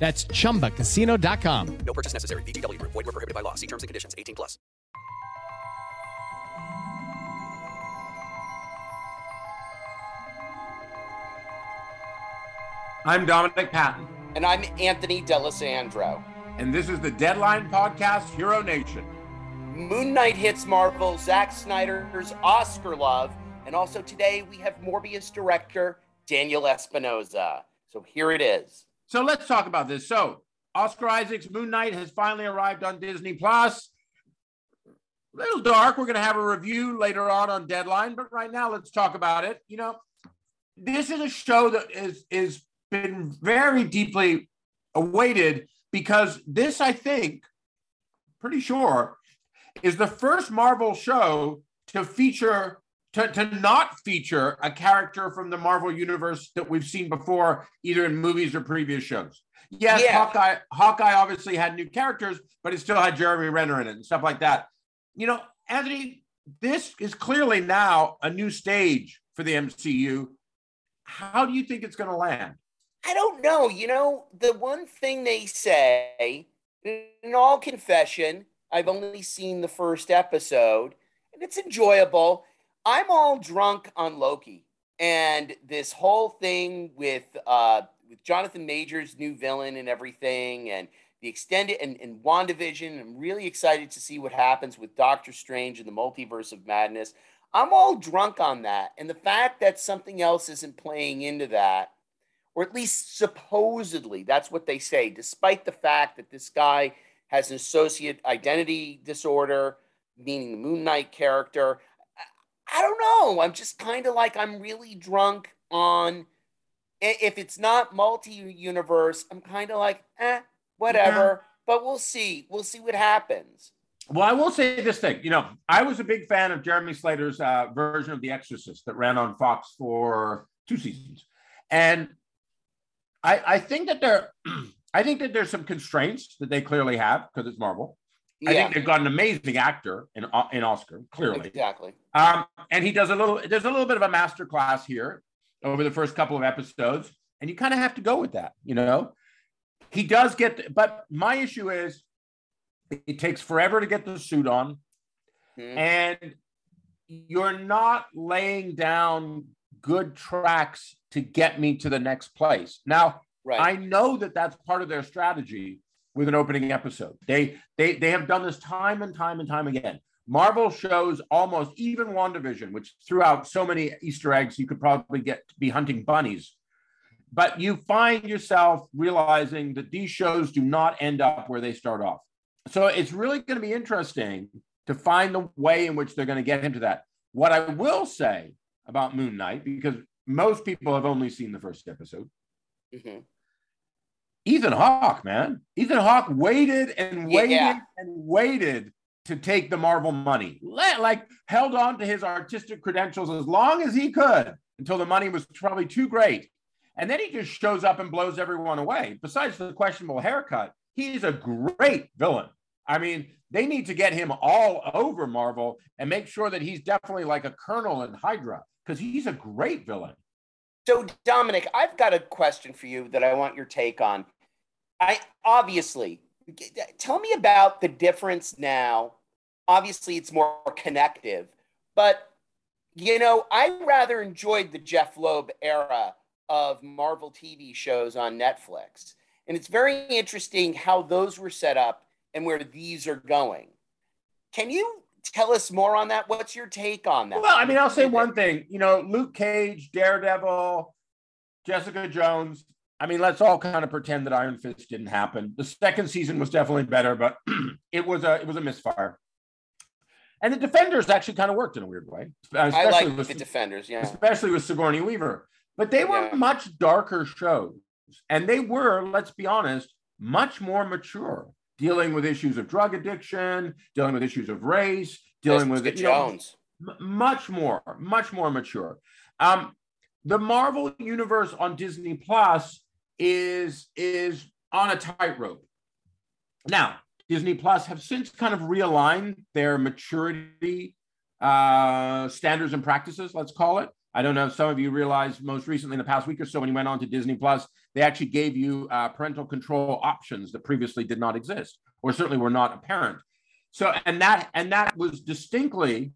That's chumbacasino.com. No purchase necessary. VGW Group. Void were prohibited by law. See terms and conditions. 18 plus. I'm Dominic Patten, And I'm Anthony D'Alessandro. and this is the Deadline Podcast Hero Nation. Moon Knight hits Marvel, Zack Snyder's Oscar love, and also today we have Morbius director Daniel Espinosa. So here it is. So let's talk about this. So Oscar Isaac's Moon Knight has finally arrived on Disney Plus. A little dark. We're going to have a review later on on Deadline, but right now let's talk about it. You know, this is a show that is is been very deeply awaited because this, I think, pretty sure, is the first Marvel show to feature to, to not feature a character from the Marvel universe that we've seen before, either in movies or previous shows. Yes, Yeah. Hawkeye, Hawkeye obviously had new characters, but it still had Jeremy Renner in it and stuff like that. You know, Anthony, this is clearly now a new stage for the MCU. How do you think it's going to land? I don't know. You know, the one thing they say, in all confession, I've only seen the first episode and it's enjoyable. I'm all drunk on Loki and this whole thing with uh with Jonathan Majors new villain and everything and the extended and, and WandaVision. I'm really excited to see what happens with Doctor Strange and the multiverse of madness. I'm all drunk on that. And the fact that something else isn't playing into that or at least supposedly that's what they say, despite the fact that this guy has an associate identity disorder, meaning the Moon Knight character. I- don't know. I'm just kind of like I'm really drunk on if it's not multi-universe, I'm kind of like, eh, whatever. But we'll see. We'll see what happens. Well, I will say this thing. You know, I was a big fan of Jeremy Slater's uh, version of The Exorcist that ran on Fox for two seasons, and I, I think that there, I think that there's some constraints that they clearly have because it's Marvel. I think they've got an amazing actor in uh, in Oscar, clearly. exactly. Um, and he does a little. There's a little bit of a master class here over the first couple of episodes, and you kind of have to go with that. You know, he does get. But my issue is, it takes forever to get the suit on, Mhm. and you're not laying down good tracks to get me to the next place. Now, Right. I know that that's part of their strategy with an opening episode. They they they have done this time and time and time again. Marvel shows almost even WandaVision, which threw out so many Easter eggs you could probably get to be hunting bunnies. But you find yourself realizing that these shows do not end up where they start off. So it's really going to be interesting to find the way in which they're going to get him to that. What I will say about Moon Knight, because most people have only seen the first episode, Mhm. Ethan Hawke, man. Ethan Hawke waited and waited Yeah. and waited to take the Marvel money. Let, like held on to his artistic credentials as long as he could until the money was probably too great. And then he just shows up and blows everyone away. Besides the questionable haircut, he's a great villain. I mean, they need to get him all over Marvel and make sure that he's definitely like a colonel in Hydra because he's a great villain. So, Dominic, I've got a question for you that I want your take on. I obviously tell me about the difference now. Obviously, it's more connective, but you know, I rather enjoyed the Jeph Loeb era of Marvel TV shows on Netflix. And it's very interesting how those were set up and where these are going. Can you tell us more on that? What's your take on that? Well, I mean, I'll say one thing. You know, Luke Cage, Daredevil, Jessica Jones. I mean, let's all kind of pretend that Iron Fist didn't happen. The second season was definitely better, but it was a it was a misfire. And the Defenders actually kind of worked in a weird way, I especially like with the Defenders, yeah. especially with Sigourney Weaver. But they were Yeah. much darker shows, and they were, let's be honest, much more mature. dealing with issues of drug addiction, dealing with issues of race, dealing with you know, Jones. m- much more, much more mature. Um, the Marvel universe on Disney Plus is is on a tightrope. Now, Disney Plus have since kind of realigned their maturity uh, standards and practices, let's call it. I don't know if some of you realized most recently in the past week or so when you went on to Disney Plus, they actually gave you uh, parental control options that previously did not exist or certainly were not apparent. So, and that and that was distinctly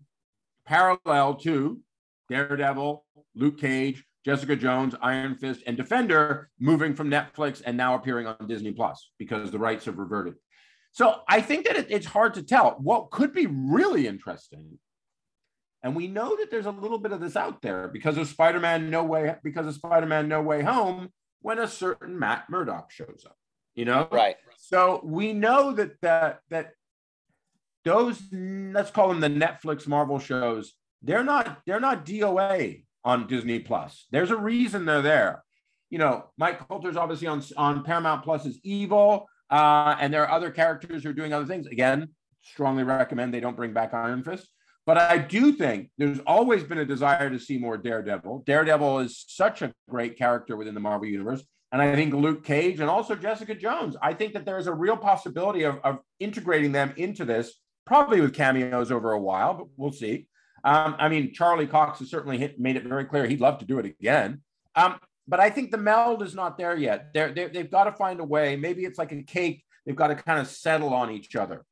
parallel to Daredevil, Luke Cage, Jessica Jones, Iron Fist, and Defender moving from Netflix and now appearing on Disney Plus because the rights have reverted. So I think that it, it's hard to tell. What could be really interesting, and we know that there's a little bit of this out there because of Spider-Man No Way, because of Spider-Man No Way Home, when a certain Matt Murdock shows up. You know, Right. so we know that that that those let's call them the Netflix Marvel shows. They're not they're not DOA on Disney Plus. There's a reason they're there. You know, Mike Colter's obviously on on Paramount Plus is evil, uh, and there are other characters who are doing other things. Again, strongly recommend they don't bring back Iron Fist. But I do think there's always been a desire to see more Daredevil. Daredevil is such a great character within the Marvel Universe. And I think Luke Cage and also Jessica Jones. I think that there's a real possibility of, of integrating them into this, probably with cameos over a while, but we'll see. Um, I mean, Charlie Cox has certainly hit, made it very clear he'd love to do it again. Um, but I think the meld is not there yet. They're, they're, they've got to find a way. Maybe it's like a cake. They've got to kind of settle on each other.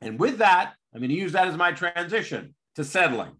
And with that, I'm going to use that as my transition to settling.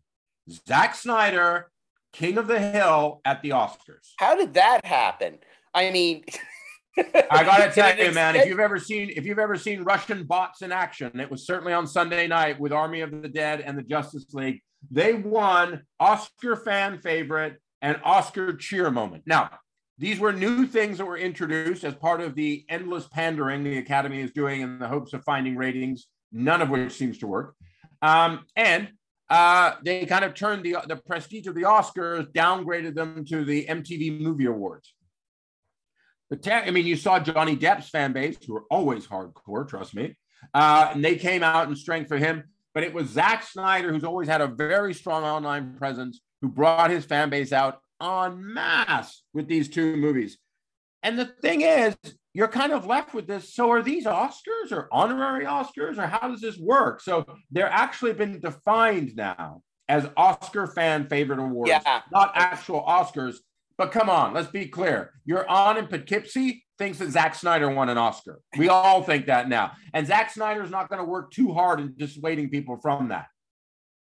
Zack Snyder, King of the Hill at the Oscars. How did that happen? I mean, I gotta tell you, man, if you've ever seen if you've ever seen Russian bots in action, it was certainly on Sunday night with Army of the Dead and the Justice League. They won Oscar fan favorite and Oscar cheer moment. Now, these were new things that were introduced as part of the endless pandering the Academy is doing in the hopes of finding ratings, none of which seems to work. Um, and uh, they kind of turned the the prestige of the Oscars, downgraded them to the MTV Movie Awards. Te- I mean, you saw Johnny Depp's fan base, who are always hardcore, trust me, uh, and they came out in strength for him. But it was Zack Snyder, who's always had a very strong online presence, who brought his fan base out en masse with these two movies. And the thing is, you're kind of left with this. So, are these Oscars or honorary Oscars, or how does this work? So, they're actually been defined now as Oscar fan favorite awards, Yeah. not actual Oscars. But come on, let's be clear. Your on in Poughkeepsie thinks that Zack Snyder won an Oscar. We all think that now. And Zack Snyder's not going to work too hard in dissuading people from that.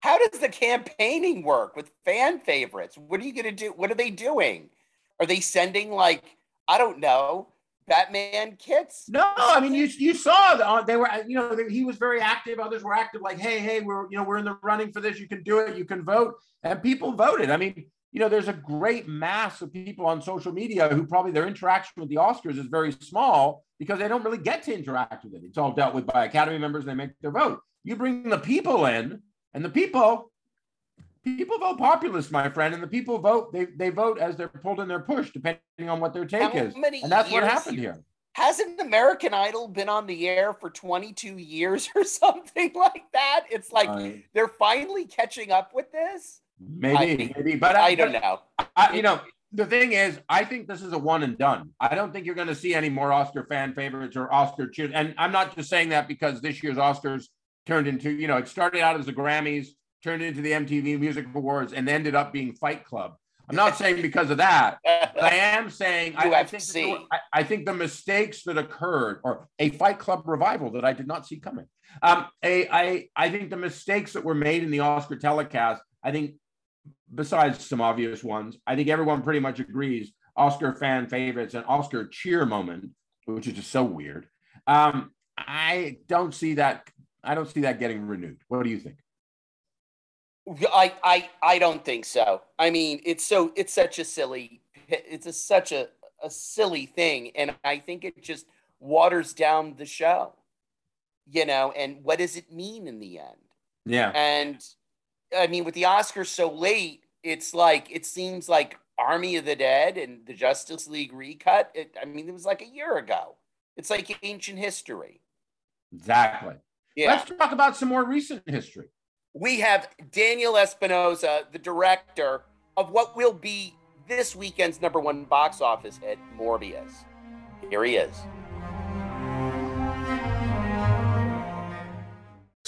how does the campaigning work with fan favorites? What are you going to do? What are they doing? Are they sending like I don't know Batman kits? No, I mean you you saw the, uh, they were you know he was very active. Others were active, like hey hey we're you know we're in the running for this. You can do it. You can vote, and people voted. I mean you know there's a great mass of people on social media who probably their interaction with the Oscars is very small because they don't really get to interact with it. It's all dealt with by Academy members. They make their vote. You bring the people in, and the people people vote populist, my friend, and the people vote they they vote as they're pulled in their push depending on what their take is, and that's what happened here. Hasn't American Idol been on the air for 22 years or something like that? It's like Uh, they're finally catching up with this. Maybe, I- maybe, but I don't but know. I, you know, the thing is, I think this is a one and done. I don't think you're going to see any more Oscar fan favorites or Oscar cheers. And I'm not just saying that because this year's Oscars turned into, you know, it started out as the Grammys, turned into the MTV Music Awards, and ended up being Fight Club. I'm not saying because of that. But I am saying I, I think that there were- UFC. I, I think the mistakes that occurred, or a Fight Club revival that I did not see coming. Um, a, I I think the mistakes that were made in the Oscar telecast. I think besides some obvious ones, I think everyone pretty much agrees. Oscar fan favorites and Oscar cheer moment, which is just so weird. Um, I don't see that. I don't see that getting renewed. What do you think? I, I I don't think so. I mean, it's so it's such a silly it's a, such a, a silly thing, and I think it just waters down the show. You know, and what does it mean in the end? Yeah. And I mean, with the Oscars so late, it's like it seems like Army of the Dead and the Justice League recut. It, I mean, it was like a year ago. It's like ancient history. Exactly. Yeah. Let's talk about some more recent history. we have Daniel Espinosa, the director of what will be this weekend's number one box office hit, Morbius. Here he is.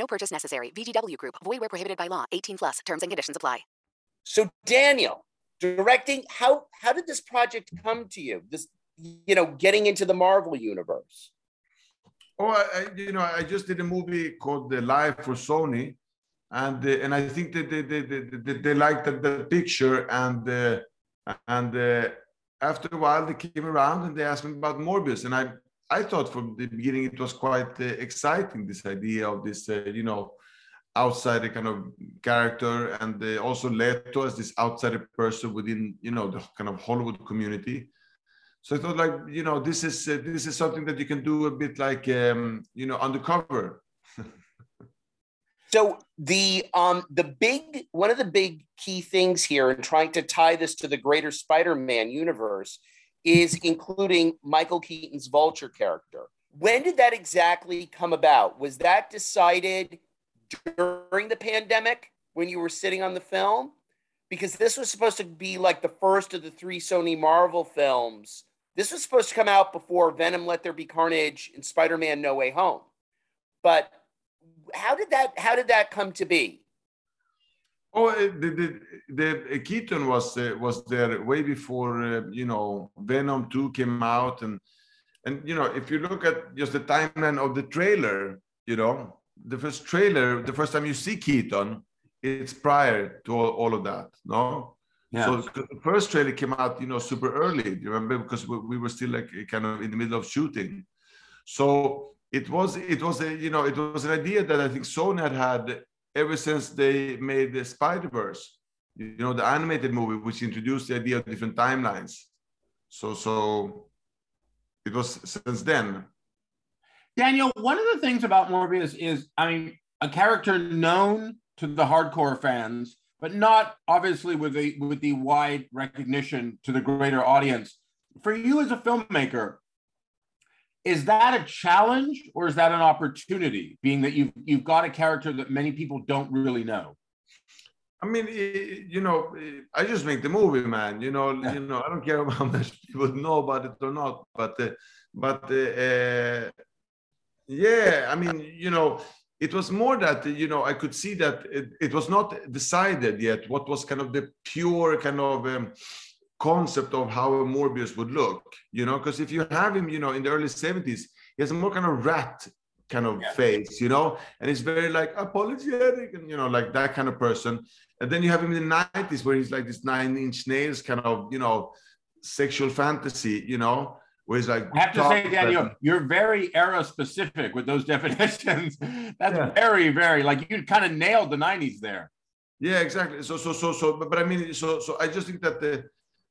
No purchase necessary. VGW Group. Void where prohibited by law. 18 plus. Terms and conditions apply. So, Daniel, directing, how how did this project come to you? This, you know, getting into the Marvel universe. Oh, I, I, you know, I just did a movie called The Life for Sony, and uh, and I think that they they, they, they, they liked the, the picture, and uh, and uh, after a while they came around and they asked me about Morbius, and I I thought from the beginning it was quite uh, exciting this idea of this uh, you know outsider kind of character, and uh, also Leto as this outsider person within you know the kind of Hollywood community. So I thought, like, you know, this is uh, this is something that you can do a bit like, um, you know, undercover. So the um the big one of the big key things here in trying to tie this to the greater Spider-Man universe is including Michael Keaton's Vulture character. When did that exactly come about? Was that decided during the pandemic when you were sitting on the film? Because this was supposed to be like the first of the three Sony Marvel films. This was supposed to come out before Venom Let There Be Carnage and Spider-Man No Way Home. But how did that how did that come to be? Oh, uh, the the, the uh, Keaton was uh, was there way before uh, you know Venom two came out, and and you know if you look at just the timeline of the trailer, you know the first trailer, the first time you see Keaton, it's prior to all, all of that, no. Yeah. So the first trailer came out, you know, super early. Do you remember? Because we, we were still like kind of in the middle of shooting. So it was it was a you know it was an idea that I think Sony had had ever since they made the Spider Verse, you know, the animated movie, which introduced the idea of different timelines. So so it was since then. Daniel, one of the things about Morbius is, I mean, a character known to the hardcore fans, but not obviously with the with the wide recognition to the greater audience. For you as a filmmaker, is that a challenge or is that an opportunity? Being that you've you've got a character that many people don't really know. I mean, eh, you know, eh, I just make the movie, man. You know, you know, I don't care how much people know about it or not. But, uh, but uh, uh, yeah, I mean, you know, it was more that you know I could see that it, it was not decided yet what was kind of the pure kind of um, concept of how a Morbius would look. You know, because if you have him, you know, in the early seventies, he has a more kind of rat kind of face, you know, and it's very like apologetic and you know like that kind of person. And then you have him in the nineties where he's like this nine inch nails kind of you know sexual fantasy, you know, where he's like. I have to say, Daniel, you're very era specific with those definitions. That's Yeah. very, very like you kind of nailed the 90s there. Yeah, exactly. So, so, so, so, but, but I mean, so, so I just think that the,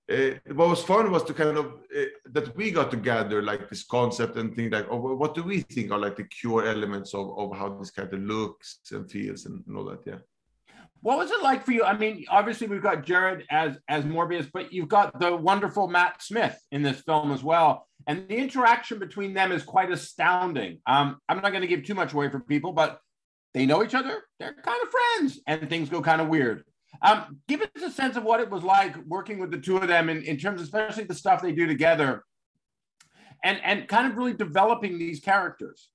uh, what was fun was to kind of uh, that we got together like this concept and think like, oh, what do we think are like the core elements of, of how this character looks and feels and, all that? Yeah. What was it like for you? I mean, obviously we've got Jared as as Morbius, but you've got the wonderful Matt Smith in this film as well, and the interaction between them is quite astounding. Um, I'm not going to give too much away for people, but they know each other. They're kind of friends, and things go kind of weird. Um, give us a sense of what it was like working with the two of them in, in terms, especially the stuff they do together, and and kind of really developing these characters.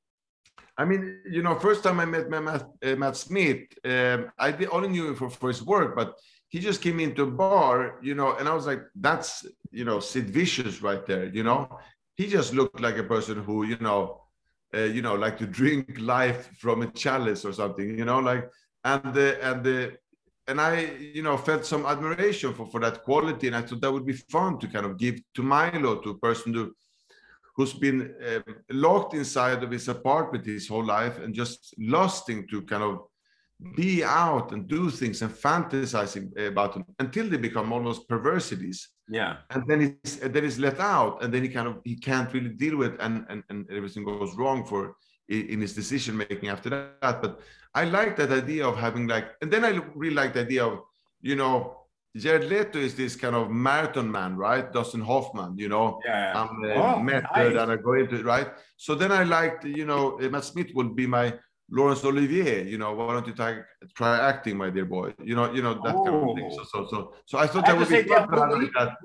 I mean, you know, first time I met Matt, uh, Matt Smith, um, I only knew him for, for his work, but he just came into a bar, you know, and I was like, that's, you know, Sid Vicious right there, you know. He just looked like a person who, you know, uh, you know, like to drink life from a chalice or something, you know, like, and the, and the, and I, you know, felt some admiration for, for that quality. And I thought that would be fun to kind of give to Milo, to a person who, who's been um, locked inside of his apartment his whole life and just lusting to kind of be out and do things and fantasizing about them until they become almost perversities Yeah. and then he's then he's let out and then he kind of he can't really deal with and and, and everything goes wrong for in his decision making after that but i like that idea of having like and then i really like the idea of you know jared leto is this kind of marathon man right dustin hoffman you know Yeah. i'm uh, Oh, method nice. and i go into it right so then i liked you know uh, matt smith would be my Laurence Olivier, you know, why don't you try, try acting, my dear boy? You know, you know that kind of thing. So, so, so, so I thought I that would be say, fun Dan, to have we- that,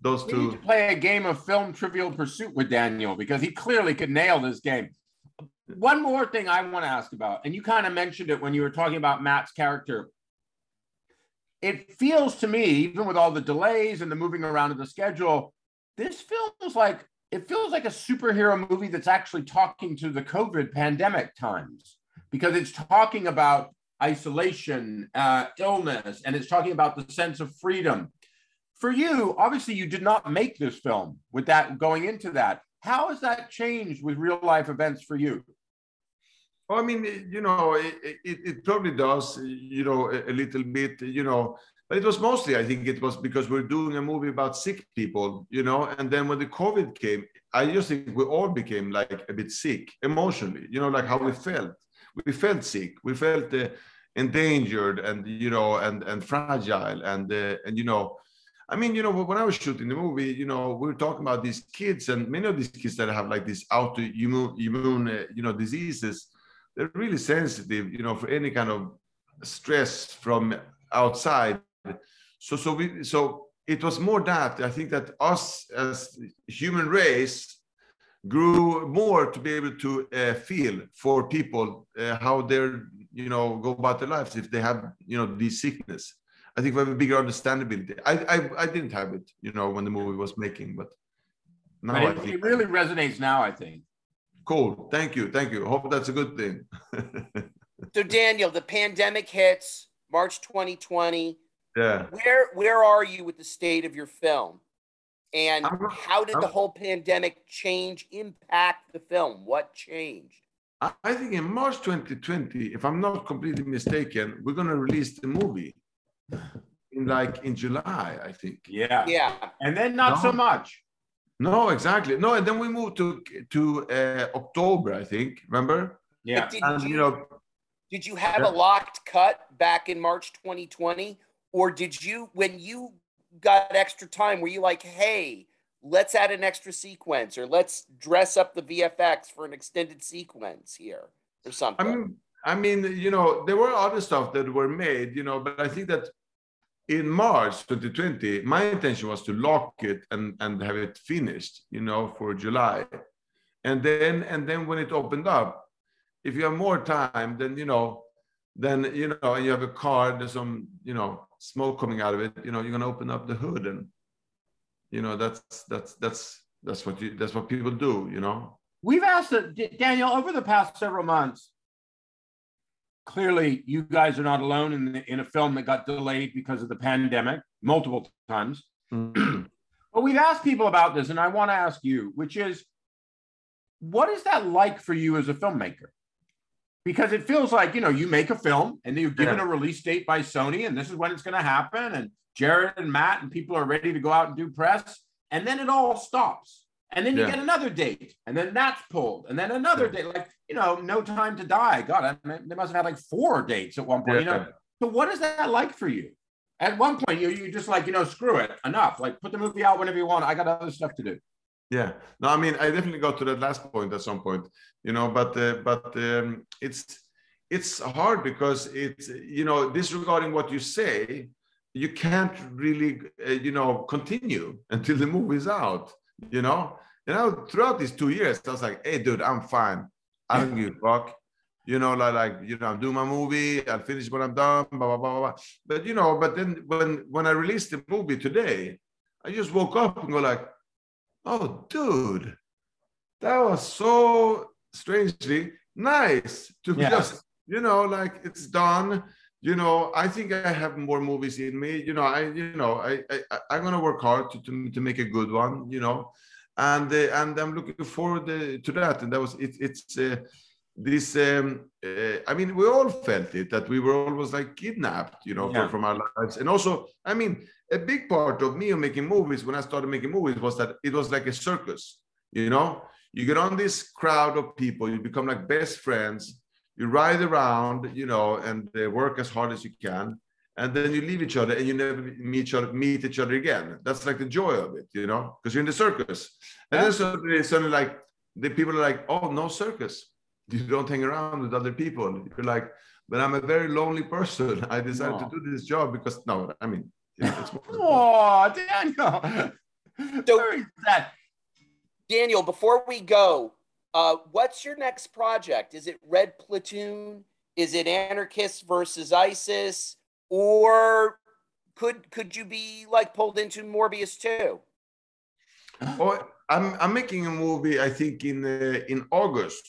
those two. to play a game of film Trivial Pursuit with Daniel because he clearly could nail this game. One more thing I want to ask about, and you kind of mentioned it when you were talking about Matt's character. It feels to me, even with all the delays and the moving around of the schedule, this feels like it feels like a superhero movie that's actually talking to the COVID pandemic times because it's talking about isolation, uh, illness, and it's talking about the sense of freedom for you, obviously, you did not make this film with that going into that. How has that changed with real life events for you? Well, I mean, you know, it, it, it probably does, you know, a, a little bit, you know, but it was mostly, I think it was because we're doing a movie about sick people, you know, and then when the COVID came, I just think we all became like a bit sick emotionally, you know, like how we felt. We felt sick. We felt uh, endangered and, you know, and, and fragile. And, uh, and, you know, I mean, you know, when I was shooting the movie, you know, we were talking about these kids and many of these kids that have like these autoimmune, immune, uh, you know, diseases, they're really sensitive, you know, for any kind of stress from outside. So, so we, so it was more that I think that us as human race grew more to be able to uh, feel for people uh, how they're, you know, go about their lives if they have, you know, these sickness. I think we have a bigger understandability. I, I, I didn't have it, you know, when the movie was making, but now But it, it really resonates now, I think. Cool. Thank you, thank you. Hope that's a good thing. So Daniel, the pandemic hits March 2020. yeah. Where where are you with the state of your film? And I'm- how did the I'm- whole pandemic change impact the film? What changed? I I think in March 2020, if I'm not completely mistaken, we're gonna release the movie in like in July, I think. Yeah. Yeah. And then not so much. No, exactly. No, and then we moved to to uh, October, I think. Remember? Yeah. Did And you, you know, did you have Yeah. a locked cut back in March 2020? Or did you when you got extra time, were you like, hey, let's add an extra sequence or let's dress up the VFX for an extended sequence here or something? I something? mean, I mean, you know, there were other stuff that were made, you know, but I think that in March 2020, my intention was to lock it and and have it finished, you know, for July, and then and then when it opened up, if you have more time, then you know, then you know, and you have a car, there's some, you know, smoke coming out of it, you know, you're gonna open up the hood, and you know, that's that's that's that's what you that's what people do, you know. We've asked uh, Daniel over the past several months. Clearly, you guys are not alone in, the, in a film that got delayed because of the pandemic multiple times. Mm. But we've asked people about this, and I want to ask you, which is, what is that like for you as a filmmaker? Because it feels like you know you make a film and you're given Yeah. a release date by Sony, and this is when it's going to happen, and Jared and Matt and people are ready to go out and do press, and then it all stops, and then you Yeah. get another date, and then that's pulled, and then another Yeah. date, like you know, No Time to Die. God, I mean, they must have had like four dates at one point. You know, so what is that like for you? At one point, you you just like you know, screw it, enough. Like put the movie out whenever you want. I got other stuff to do. Yeah, no, I mean, I definitely got to that last point at some point, you know, but uh, but um, it's it's hard because it's you know disregarding what you say, you can't really uh, you know continue until the movie's out, you know. You know, throughout these two years, I was like, hey, dude, I'm fine. I don't give a fuck. You know, like, like you know, I'm doing my movie. I'll finish when I'm done. Blah blah blah blah. blah. But you know, but then when when I released the movie today, I just woke up and go like, oh, dude, that was so strangely nice to Yeah. just you know, like it's done. You know, I think I have more movies in me. You know, I you know, I, I I'm gonna work hard to to, to make a good one. You know, and uh, and I'm looking forward uh, to that. And that was it, it's uh, this. Um, uh, I mean, we all felt it that we were almost like kidnapped, you know, Yeah. from, from our lives. And also, I mean, a big part of me of making movies when I started making movies was that it was like a circus. You know, you get on this crowd of people, you become like best friends. You ride around, you know, and uh, work as hard as you can and then you leave each other and you never meet each other, meet each other again. That's like the joy of it, you know, because you're in the circus. And then suddenly, suddenly, like the people are like, "Oh, no circus. You don't hang around with other people." You're like, "But I'm a very lonely person. I decided Aw. to do this job because no, I mean, it- it's more, Oh, Daniel. So- Very sad. Daniel, before we go, uh, what's your next project? Is it Red Platoon? Is it Anarchists versus ISIS? Or could could you be like pulled into Morbius too? Oh, I'm I'm making a movie. I think in uh, in August.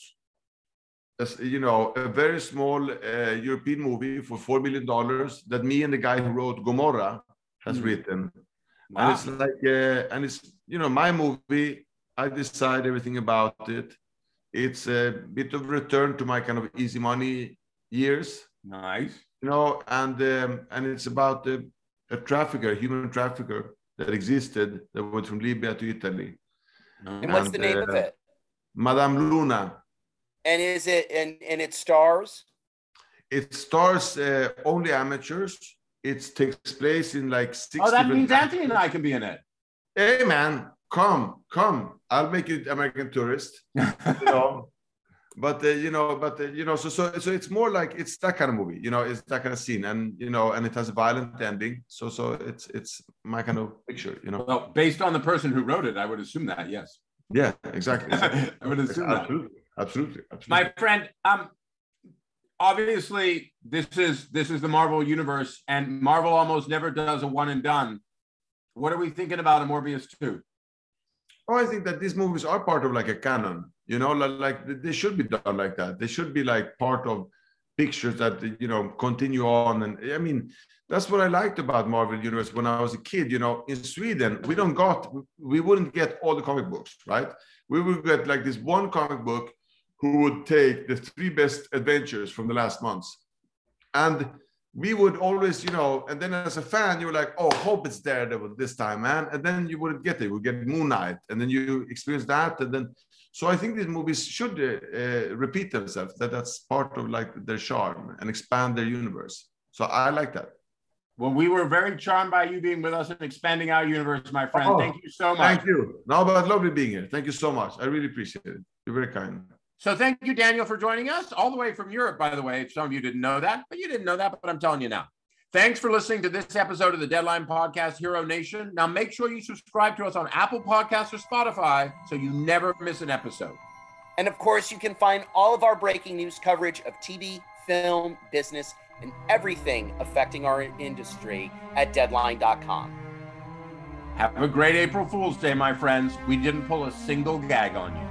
As, you know, a very small uh, European movie for four million dollars that me and the guy who wrote Gomorrah has Hmm. written, Wow. and it's like, uh, and it's you know my movie. I decide everything about it. It's a bit of return to my kind of easy money years, Nice. you know, and um, and it's about a, a trafficker, human trafficker that existed that went from Libya to Italy. And what's the And, name of uh, it? Madame Luna. And is it and and it stars? It stars uh, only amateurs. It takes place in like six. Oh, that different means Anthony and I can be in it. Hey man, come, come. I'll make you American tourist. You know. but uh, you know, but uh, you know, so so so it's more like it's that kind of movie. You know, it's that kind of scene, and you know, and it has a violent ending. So so it's it's my kind of picture. You know. Well, based on the person who wrote it, I would assume that, yes. Yeah, exactly. exactly. I would assume that. absolutely, absolutely, absolutely. My friend, um, obviously this is this is the Marvel universe, and Marvel almost never does a one and done. What are we thinking about a Morbius 2? Oh, I think that these movies are part of like a canon. You know, like, like they should be done like that. They should be like part of pictures that you know continue on. And I mean, that's what I liked about Marvel Universe when I was a kid. You know, in Sweden, we don't got we wouldn't get all the comic books, right? We would get like this one comic book who would take the three best adventures from the last months, and we would always, you know, and then as a fan, you were like, oh, hope it's Daredevil this time, man. And then you wouldn't get it. We'd get Moon Knight, and then you experience that, and then. So I think these movies should uh, uh, repeat themselves. That that's part of like their charm and expand their universe. So I like that. Well, we were very charmed by you being with us and expanding our universe, my friend. Oh, Thank you so much. Thank you. No, but lovely being here. Thank you so much. I really appreciate it. You're very kind. So thank you, Daniel, for joining us all the way from Europe, by the way. If some of you didn't know that, but you didn't know that, but I'm telling you now. Thanks for listening to this episode of the Deadline Podcast Hero Nation. Now make sure you subscribe to us on Apple Podcasts or Spotify so you never miss an episode. And of course, you can find all of our breaking news coverage of TV, film, business, and everything affecting our industry at deadline.com. Have a great April Fool's Day, my friends. We didn't pull a single gag on you.